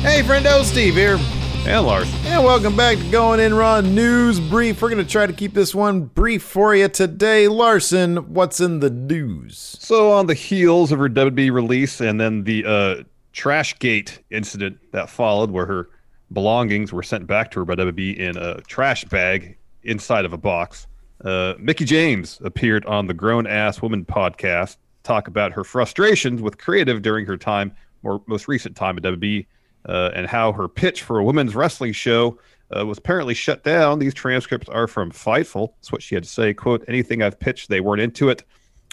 Hey, friendo, Steve here. And Lars. And welcome back to Going In Raw News Brief. We're going to try to keep this one brief for you today. Larson, what's in the news? So, on the heels of her WWE release and then the uh, Trashgate incident that followed, where her belongings were sent back to her by WWE in a trash bag inside of a box, uh, Mickie James appeared on the Grown Ass Woman podcast to talk about her frustrations with creative during her time, more most recent time at WWE uh, and how her pitch for a women's wrestling show uh, was apparently shut down. These transcripts are from Fightful. That's what she had to say. "Quote: Anything I've pitched, they weren't into it.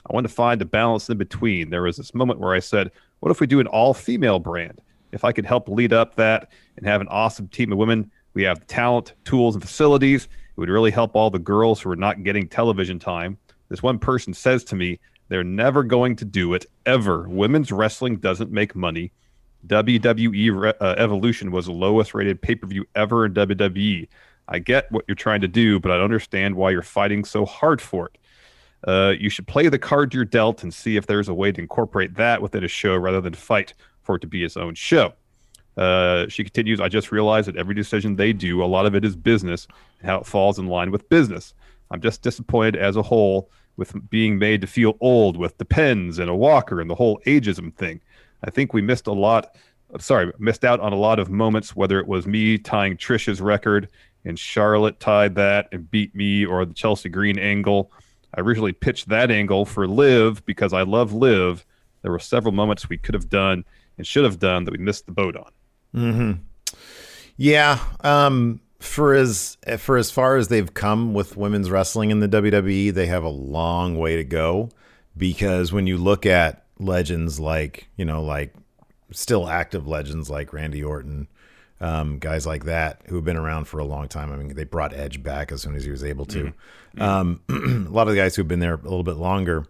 I want to find a balance in between. There was this moment where I said, "What if we do an all-female brand? If I could help lead up that and have an awesome team of women, we have the talent, tools, and facilities. It would really help all the girls who are not getting television time." This one person says to me, "They're never going to do it ever. Women's wrestling doesn't make money." WWE uh, Evolution was the lowest rated pay per view ever in WWE. I get what you're trying to do, but I don't understand why you're fighting so hard for it. Uh, you should play the card you're dealt and see if there's a way to incorporate that within a show rather than fight for it to be its own show. Uh, she continues, I just realized that every decision they do, a lot of it is business and how it falls in line with business. I'm just disappointed as a whole with being made to feel old with the pens and a walker and the whole ageism thing. I think we missed a lot. Sorry, missed out on a lot of moments. Whether it was me tying Trisha's record and Charlotte tied that and beat me, or the Chelsea Green angle. I originally pitched that angle for Liv because I love Liv. There were several moments we could have done and should have done that we missed the boat on. Hmm. Yeah. Um. For as for as far as they've come with women's wrestling in the WWE, they have a long way to go because when you look at legends like you know like still active legends like Randy Orton, um, guys like that who have been around for a long time. I mean, they brought Edge back as soon as he was able to. Mm-hmm. Um, a lot of the guys who've been there a little bit longer,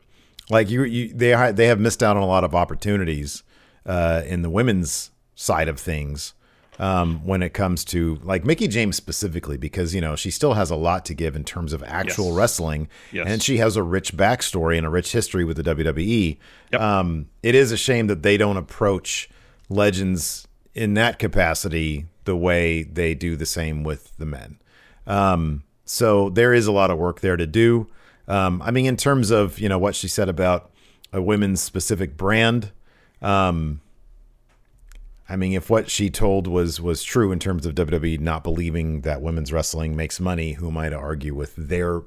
like you, you they they have missed out on a lot of opportunities uh, in the women's side of things um, when it comes to like Mickie James specifically, because you know she still has a lot to give in terms of actual yes. wrestling, yes. and she has a rich backstory and a rich history with the WWE. Yep. Um, it is a shame that they don't approach legends in that capacity the way they do the same with the men. Um, so there is a lot of work there to do. Um, I mean, in terms of you know what she said about a women's specific brand. Um, I mean, if what she told was was true in terms of WWE not believing that women's wrestling makes money, who am I to argue with their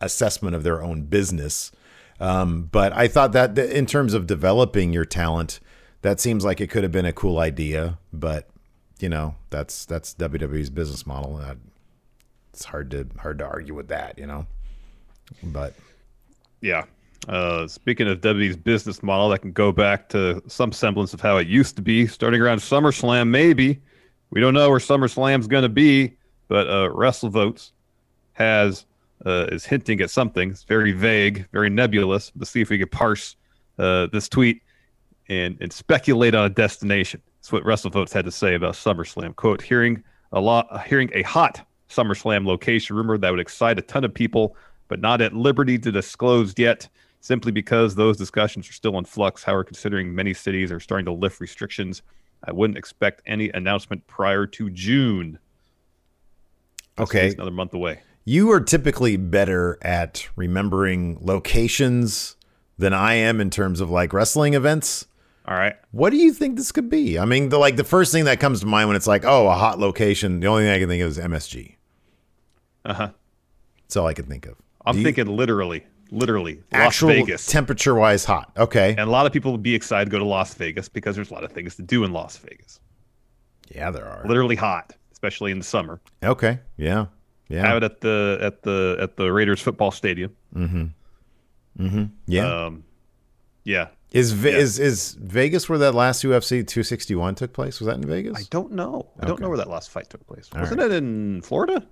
assessment of their own business? Um, but I thought that in terms of developing your talent, that seems like it could have been a cool idea. But you know, that's that's WWE's business model. And it's hard to hard to argue with that, you know. But yeah, uh, speaking of WWE's business model, that can go back to some semblance of how it used to be, starting around SummerSlam, maybe. We don't know where SummerSlam's going to be, but uh, WrestleVotes has uh, is hinting at something. It's very vague, very nebulous. Let's see if we can parse uh, this tweet and, and speculate on a destination. That's what WrestleVotes had to say about SummerSlam. Quote: Hearing a lot, hearing a hot SummerSlam location rumor that would excite a ton of people, but not at liberty to disclose yet simply because those discussions are still in flux. However, considering many cities are starting to lift restrictions, I wouldn't expect any announcement prior to June. That's okay. Another month away. You are typically better at remembering locations than I am in terms of like wrestling events. All right. What do you think this could be? I mean, the like the first thing that comes to mind when it's like, oh, a hot location, the only thing I can think of is MSG. Uh-huh. That's all I can think of. I'm thinking literally literally Actual Las Vegas. Temperature wise hot. Okay. And a lot of people would be excited to go to Las Vegas because there's a lot of things to do in Las Vegas. Yeah, there are. Literally hot, especially in the summer. Okay. Yeah. Yeah. Have it at the at the at the Raiders football stadium. Yeah. Um, yeah. is Ve- yeah. is is Vegas where that last UFC 261 took place? Was that in Vegas? I don't know. I don't know where that last fight took place. Wasn't it in Florida?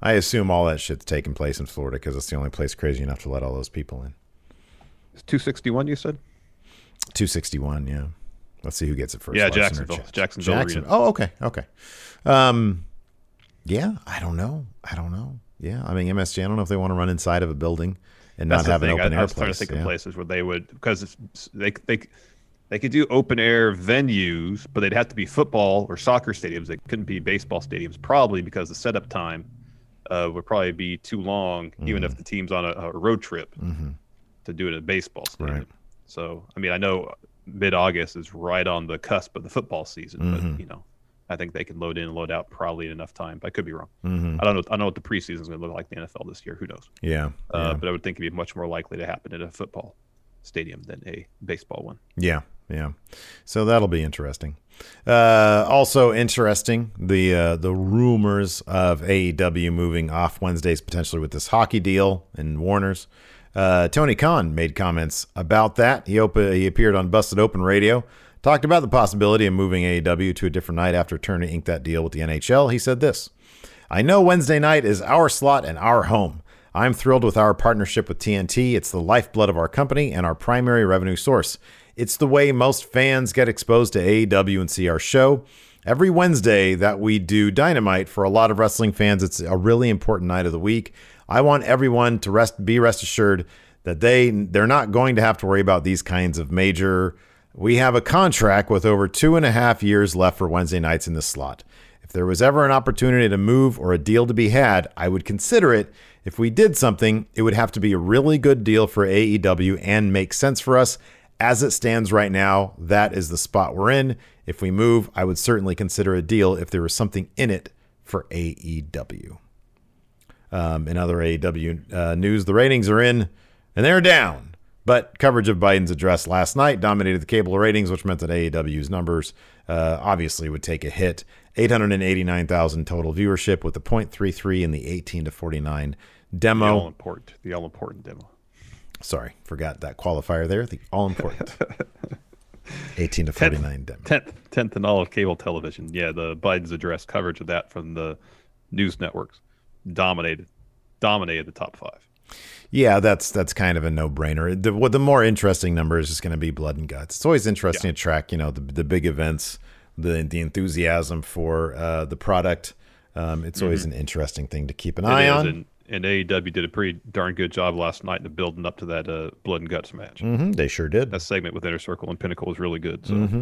I assume all that shit's taking place in Florida because it's the only place crazy enough to let all those people in. It's 261, you said? 261, yeah. Let's see who gets it first. Yeah, Larson Jacksonville. Ch- Jacksonville Jackson. Oh, okay, okay. Um, yeah, I don't know. I don't know. Yeah, I mean MSG. I don't know if they want to run inside of a building and That's not have thing. an open I, air I was trying to place. think yeah. of places where they would because they they they could do open air venues, but they'd have to be football or soccer stadiums. They couldn't be baseball stadiums, probably because the setup time uh, would probably be too long, even Mm-hmm. if the team's on a, a road trip to do it at a baseball. Right. So, I mean, I know mid August is right on the cusp of the football season, Mm-hmm. but you know, I think they can load in and load out probably in enough time. But I could be wrong. Mm-hmm. I don't know. I don't know what the preseason is going to look like in the NFL this year. Who knows? Yeah, Uh, yeah. But I would think it'd be much more likely to happen in a football stadium than a baseball one. Yeah, yeah. So that'll be interesting. Uh, also interesting the uh, the rumors of AEW moving off Wednesdays potentially with this hockey deal and Warner's. Uh, Tony Khan made comments about that. He op- he appeared on Busted Open Radio, talked about the possibility of moving AEW to a different night after Turner inked that deal with the NHL. He said this. I know Wednesday night is our slot and our home. I'm thrilled with our partnership with TNT. It's the lifeblood of our company and our primary revenue source. It's the way most fans get exposed to AEW and see our show. Every Wednesday that we do Dynamite, for a lot of wrestling fans, it's a really important night of the week. I want everyone to rest, be rest assured that they they're not going to have to worry about these kinds of major. We have a contract with over two and a half years left for Wednesday nights in this slot. If there was ever an opportunity to move or a deal to be had, I would consider it. If we did something, it would have to be a really good deal for AEW and make sense for us. As it stands right now, that is the spot we're in. If we move, I would certainly consider a deal if there was something in it for AEW. Um, in other AEW uh, news, the ratings are in and they're down. But coverage of Biden's address last night dominated the cable ratings, which meant that AEW's numbers uh, obviously would take a hit. 889,000 total viewership with a .33 in the 18 to 49 demo. The all important, the all important demo. Sorry, forgot that qualifier there. The all important 18 to 49 demo. Tenth, tenth in all of cable television. Yeah, the Biden's address coverage of that from the news networks dominated, dominated the top five. Yeah, that's that's kind of a no-brainer. The what the more interesting number is just going to be blood and guts. It's always interesting to track, you know, the the big events, the the enthusiasm for uh, the product. Um, it's always an interesting thing to keep an Mm-hmm. It eye is, on. and, and AEW did a pretty darn good job last night in building up to that uh, blood and guts match. hmm they sure did. That segment with Inner Circle and Pinnacle was really good. So Mm-hmm.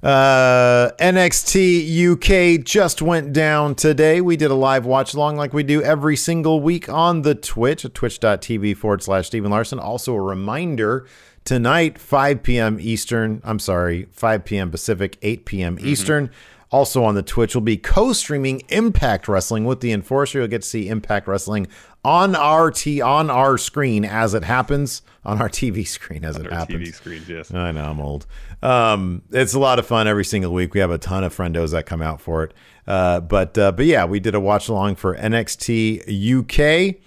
Uh, NXT UK just went down today. We did a live watch along like we do every single week on the Twitch at twitch.tv forward slash Steve and Larson. Also, a reminder tonight, 5 p.m. Eastern. I'm sorry, 5 p.m. Pacific, 8 p.m. Eastern. Also on the Twitch, will be co-streaming Impact Wrestling with the Enforcer. You'll get to see Impact Wrestling on our t on our screen as it happens on our TV screen as it their happens. TV screens, yes. I know I'm old. Um, it's a lot of fun every single week. We have a ton of friendos that come out for it. Uh, but uh, but yeah, we did a watch along for NXT UK.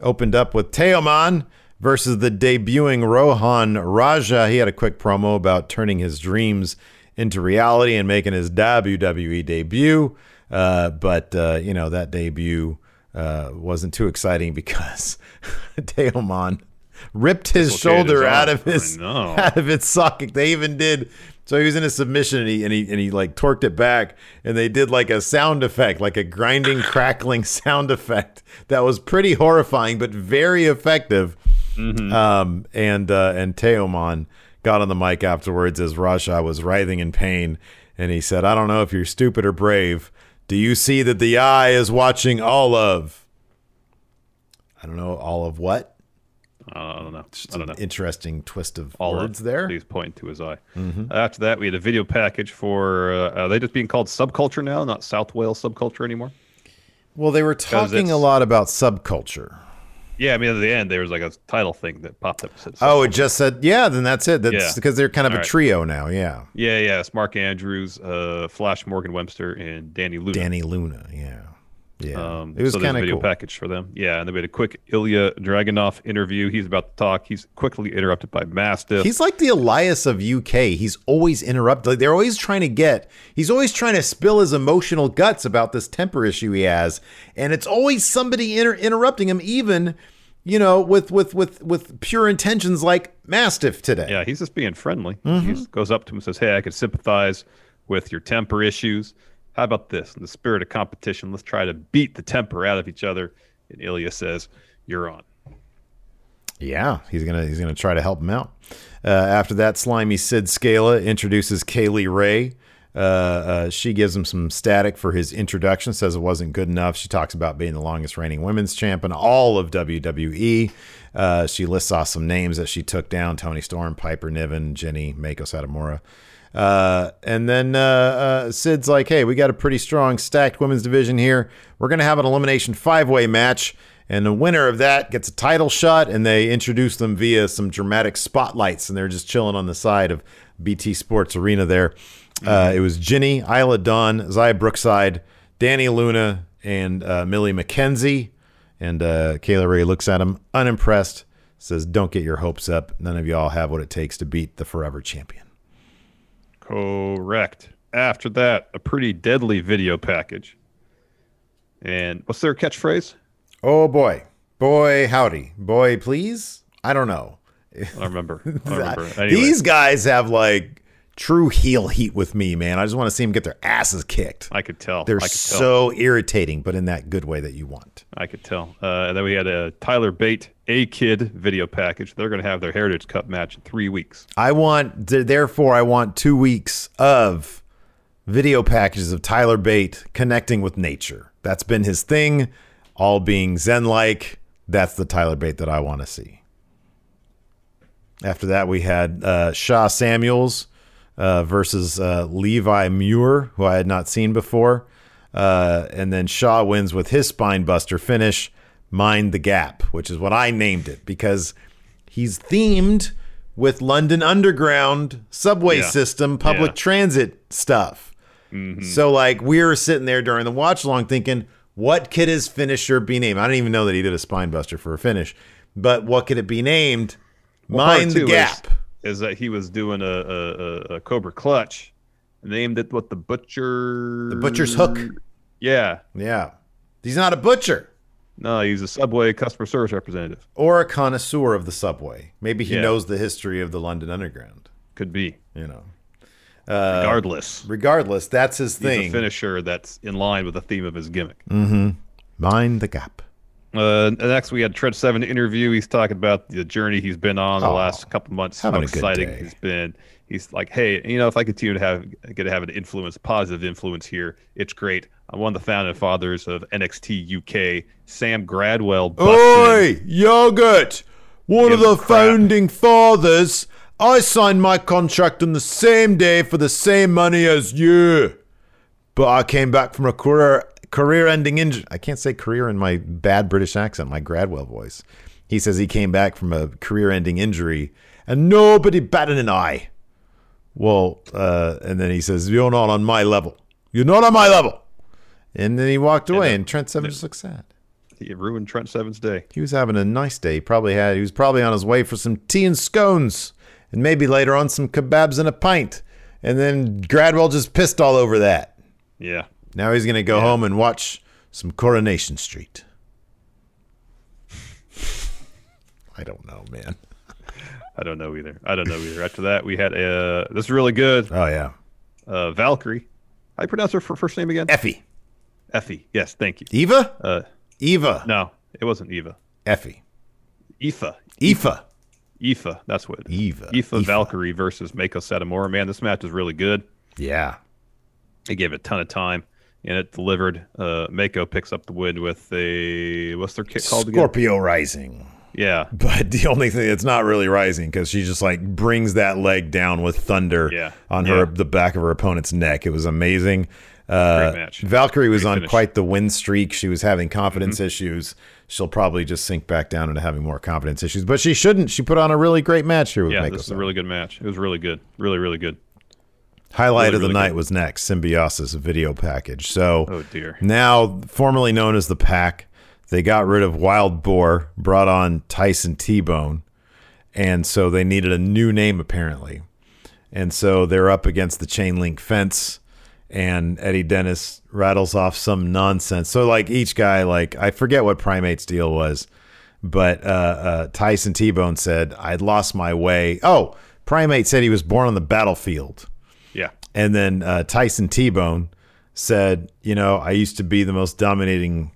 Opened up with Teoman versus the debuting Rohan Raja. He had a quick promo about turning his dreams into reality and making his WWE debut. Uh, but uh, you know that debut uh, wasn't too exciting because Teoman ripped his shoulder out of his out of its socket. They even did. So he was in a submission and he and he and he like torqued it back and they did like a sound effect, like a grinding, crackling sound effect that was pretty horrifying but very effective. Um, and uh, and Teoman got on the mic afterwards as Raja was writhing in pain, and he said, "I don't know if you're stupid or brave. Do you see that the eye is watching all of?" I don't know all of what. Uh, I don't know. Just I don't know. interesting twist of All words of, there. Mm-hmm. He's pointing to his eye. After that, we had a video package for. Uh, are they just being called subculture now, not South Wales subculture anymore? Well, they were talking a lot about subculture. Yeah, I mean, at the end, there was like a title thing that popped up. Said Oh, it just said, yeah, then that's it. That's Yeah. because they're kind of All a right. trio now. Yeah. Yeah, yeah. It's Mark Andrews, uh, Flash Morgan Webster, and Dani Luna. Dani Luna. Yeah. Yeah, Um, it was so a kinda video cool. package for them. Yeah, and they made a quick Ilya Dragunov interview. He's about to talk. He's quickly interrupted by Mastiff. He's like the Elias of UK. He's always interrupted. Like they're always trying to get. He's always trying to spill his emotional guts about this temper issue he has, and it's always somebody inter- interrupting him, even you know, with with with with pure intentions like Mastiff today. Yeah, he's just being friendly. Mm-hmm. He goes up to him and says, "Hey, I could sympathize with your temper issues. How about this? In the spirit of competition, let's try to beat the temper out of each other." And Ilya says, "You're on." Yeah, he's gonna he's gonna try to help him out. Uh, after that, slimy Sid Scala introduces Kay Lee Ray. Uh, uh, she gives him some static for his introduction. Says it wasn't good enough. She talks about being the longest reigning women's champ in all of WWE. Uh, she lists off some names that she took down: Toni Storm, Piper Niven, Jinny, Meiko Satomura. Uh, and then uh, uh, Sid's like, "Hey, we got a pretty strong stacked women's division here. We're gonna have an elimination five way match." And the winner of that gets a title shot, and they introduce them via some dramatic spotlights, and they're just chilling on the side of BT Sports Arena there. Uh, it was Jinny, Isla Dawn, Xia Brookside, Dani Luna, and uh, Millie McKenzie. And uh, Kay Lee Ray looks at him, unimpressed, says, Don't get your hopes up. None of y'all have what it takes to beat the forever champion. Correct. After that, a pretty deadly video package. And what's their catchphrase? Oh boy. Boy, howdy. Boy, please? I don't know. I don't remember. I don't remember. Anyway, These guys have like true heel heat with me, man. I just want to see them get their asses kicked. I could tell. They're could tell. so irritating, but in that good way that you want. I could tell. Uh, and then we had a Tyler Bate A Kid video package. They're going to have their Heritage Cup match in three weeks. I want, therefore, I want two weeks of video packages of Tyler Bate connecting with nature. That's been his thing, all being Zen like. That's the Tyler Bate that I want to see. After that, we had uh, Sha Samuels uh, versus uh, Levi Muir, who I had not seen before. Uh, and then Sha wins with his spine buster finish, Mind the Gap, which is what I named it because he's themed with London Underground subway Yeah. system, public Yeah. transit stuff. So, like, we were sitting there during the watch along thinking, what could his finisher be named? I didn't even know that he did a spine buster for a finish, but what could it be named? Part Mind the two is- Gap. Is, that he was doing a, a, a, Cobra Clutch, named it what the Butcher. The Butcher's Hook. Yeah. Yeah. He's not a butcher No, he's a Subway customer service representative. or a connoisseur of the subway. Maybe he Yeah. knows the history of the London Underground, Could be. you know. Regardless, Regardless, that's his he's a thing. finisher that's in line with the theme of his gimmick. Mm-hmm. Mind the Gap. Uh, next, we had Trent Seven interview. He's talking about the journey he's been on the Aw, last couple months. How exciting day. he's been. He's like, hey, you know, if I continue to have get to have an influence, positive influence here, it's great. I'm one of the founding fathers of NXT UK. Sam Gradwell. busted in. Oi, yogurt! One of the crap. founding fathers. I signed my contract on the same day for the same money as you. But I came back from a career career ending injury. I can't say career in my bad British accent, my Gradwell voice. He says he came back from a career ending injury and nobody batted an eye. Well, uh, and then he says, You're not on my level. You're not on my level. And then he walked away, then- and Trent Seven just looked sad. He ruined Trent Seven's day. He was having a nice day. He probably had. He was probably on his way for some tea and scones, and maybe later on some kebabs and a pint. And then Gradwell just pissed all over that. Yeah. Now he's gonna go home and watch some Coronation Street. I don't know, man. I don't know either. I don't know either. After that, we had uh, this is really good. Oh yeah, Uh, Valkyrie. How do you pronounce her fir- first name again? Effie, Effie. Yes, thank you. Eva, Uh, Eva, no, it wasn't Eva. Effie, Aoife. Aoife, Aoife. That's what. Eva, Aoife. Valkyrie versus Meiko Satomura. Man, this match is really good. Yeah, They gave it a ton of time, and it delivered. Uh, Meiko picks up the win with a what's their kick called again? Scorpio Rising. Yeah, But the only thing it's not really rising because she just like brings that leg down with thunder Yeah. on her Yeah. the back of her opponent's neck. It was amazing. Uh, Great match. Valkyrie was Great on finish. Mm-hmm. quite the win streak. She was having confidence issues. She'll probably just sink back down into having more confidence issues, but she shouldn't. She put on a really great match here with yeah. Meiko This is a really good match. It was really good. Really, really good. Highlight Really, of the really night good. was next Symbiosis video package. So Oh dear. now formerly known as the Pack, they got rid of Wild Boar, brought on Tyson T Bone, and so they needed a new name apparently. And so they're up against the chain link fence, and Eddie Dennis rattles off some nonsense. So like each guy, like I forget what Primate's deal was, but uh, uh, Tyson T Bone said I'd lost my way. Oh, Primate said he was born on the battlefield. And then uh, Tyson T Bone said, you know, I used to be the most dominating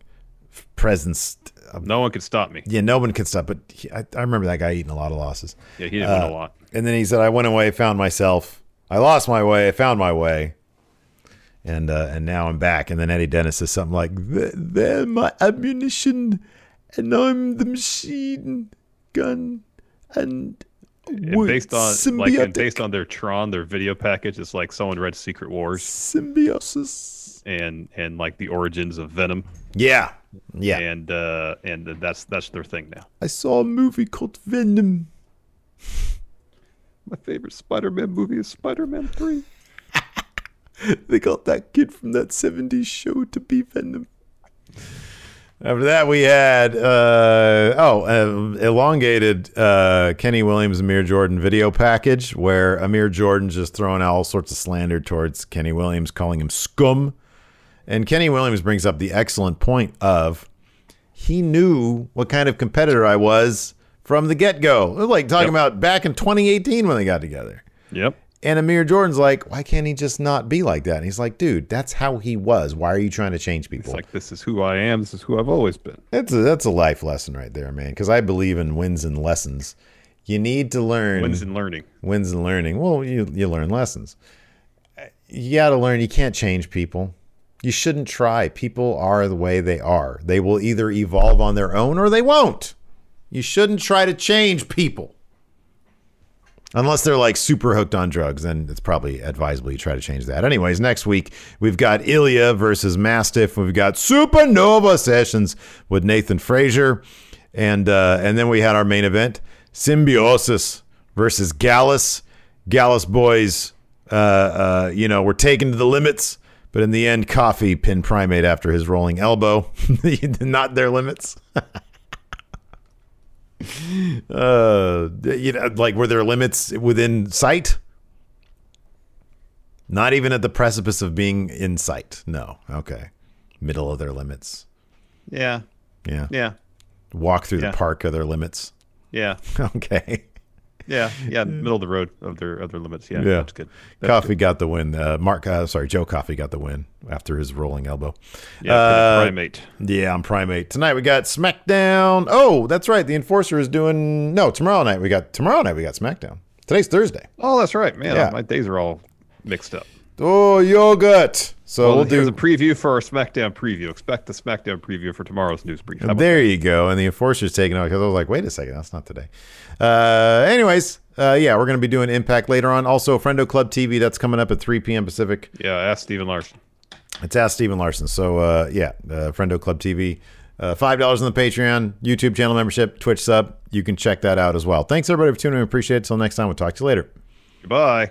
presence. No one could stop me. yeah, no one could stop. But he, I, I remember that guy eating a lot of losses. Yeah, he didn't win Uh, a lot. And then he said, I went away, found myself. I lost my way, I found my way. And uh, and now I'm back. And then Eddie Dennis says something like, "They're- They're my ammunition, and I'm the machine gun. And, And based on like based on their Tron, their video package, it's like someone read Secret Wars symbiosis. and and like the origins of Venom, Yeah. Yeah. and uh and that's that's their thing now. I saw a movie called Venom. My favorite Spider-Man movie is Spider-Man Three. They got that kid from that 70s show to be Venom. After that, we had, uh, oh, uh, elongated uh, Kenny Williams, Amir Jordan video package where Amir Jordan's just throwing out all sorts of slander towards Kenny Williams, calling him scum. And Kenny Williams brings up the excellent point of he knew what kind of competitor I was from the get go. Like talking Yep. about back in 2018 when they got together. Yep. And Amir Jordan's like, why can't he just not be like that? And he's like, dude, that's how he was. Why are you trying to change It's people? like this is who I am. This is who I've always been. that's a that's a life lesson right there, man. Because I believe in wins and lessons. You need to learn Wins and learning. wins and learning. Well, you you learn lessons. You got to learn. You can't change people. You shouldn't try. People are the way they are. They will either evolve on their own or they won't. You shouldn't try to change people. Unless they're like super hooked on drugs, then it's probably advisable you try to change that. Anyways, next week we've got Ilya versus Mastiff. We've got Supernova sessions with Nathan Frazer, and uh, and then we had our main event: Symbiosis versus Gallus. Gallus boys, uh, uh, you know, were taken to the limits, but in the end, Coffey pinned Primate after his rolling elbow. Not their limits. uh you know like were there limits within sight not even at the precipice of being in sight no okay middle of their limits Yeah. yeah Yeah. walk through Yeah. the park of their limits Yeah. okay Yeah. Yeah. Middle of the road of their of their limits. Yeah. Yeah. That's good. That's Coffey got the win uh mark uh, sorry joe coffee got the win after his rolling elbow Yeah. Uh, primate. yeah i'm primate tonight we got smackdown oh that's right the enforcer is doing no tomorrow night we got tomorrow night we got smackdown today's thursday Oh, that's right, man. Yeah. My days are all mixed up. Oh yogurt so Well, we'll do a preview for our SmackDown preview. Expect the SmackDown preview for tomorrow's news brief. There you go. And the enforcer's taking out because I was like, wait a second, that's not today. Uh, anyways, uh, yeah, we're going to be doing Impact later on. Also, Friendo Club TV, that's coming up at 3 p.m. Pacific. Yeah, ask Steve and Larson. It's Ask Steve and Larson. So, uh, yeah, uh, Friendo Club TV. Uh, $5 on the Patreon, YouTube channel membership, Twitch sub. You can check that out as well. Thanks, everybody, for tuning in. Appreciate it. Till next time, we'll talk to you later. Goodbye.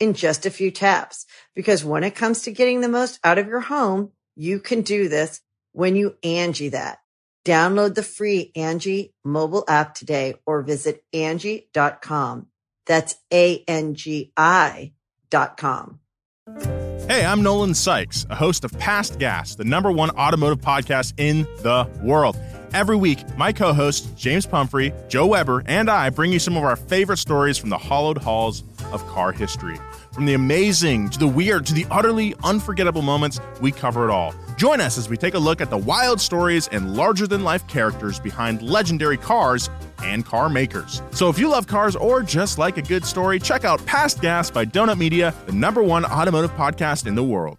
in just a few taps. Because when it comes to getting the most out of your home, you can do this when you Angie that. Download the free Angie mobile app today or visit Angie.com. That's A-N-G-I dot com. Hey, I'm Nolan Sykes, a host of Past Gas, the number one automotive podcast in the world. Every week, my co hosts, James Pumphrey, Joe Weber, and I bring you some of our favorite stories from the hollowed halls of car history. From the amazing to the weird to the utterly unforgettable moments, we cover it all. Join us as we take a look at the wild stories and larger than life characters behind legendary cars and car makers. So if you love cars or just like a good story, check out Past Gas by Donut Media, the number one automotive podcast in the world.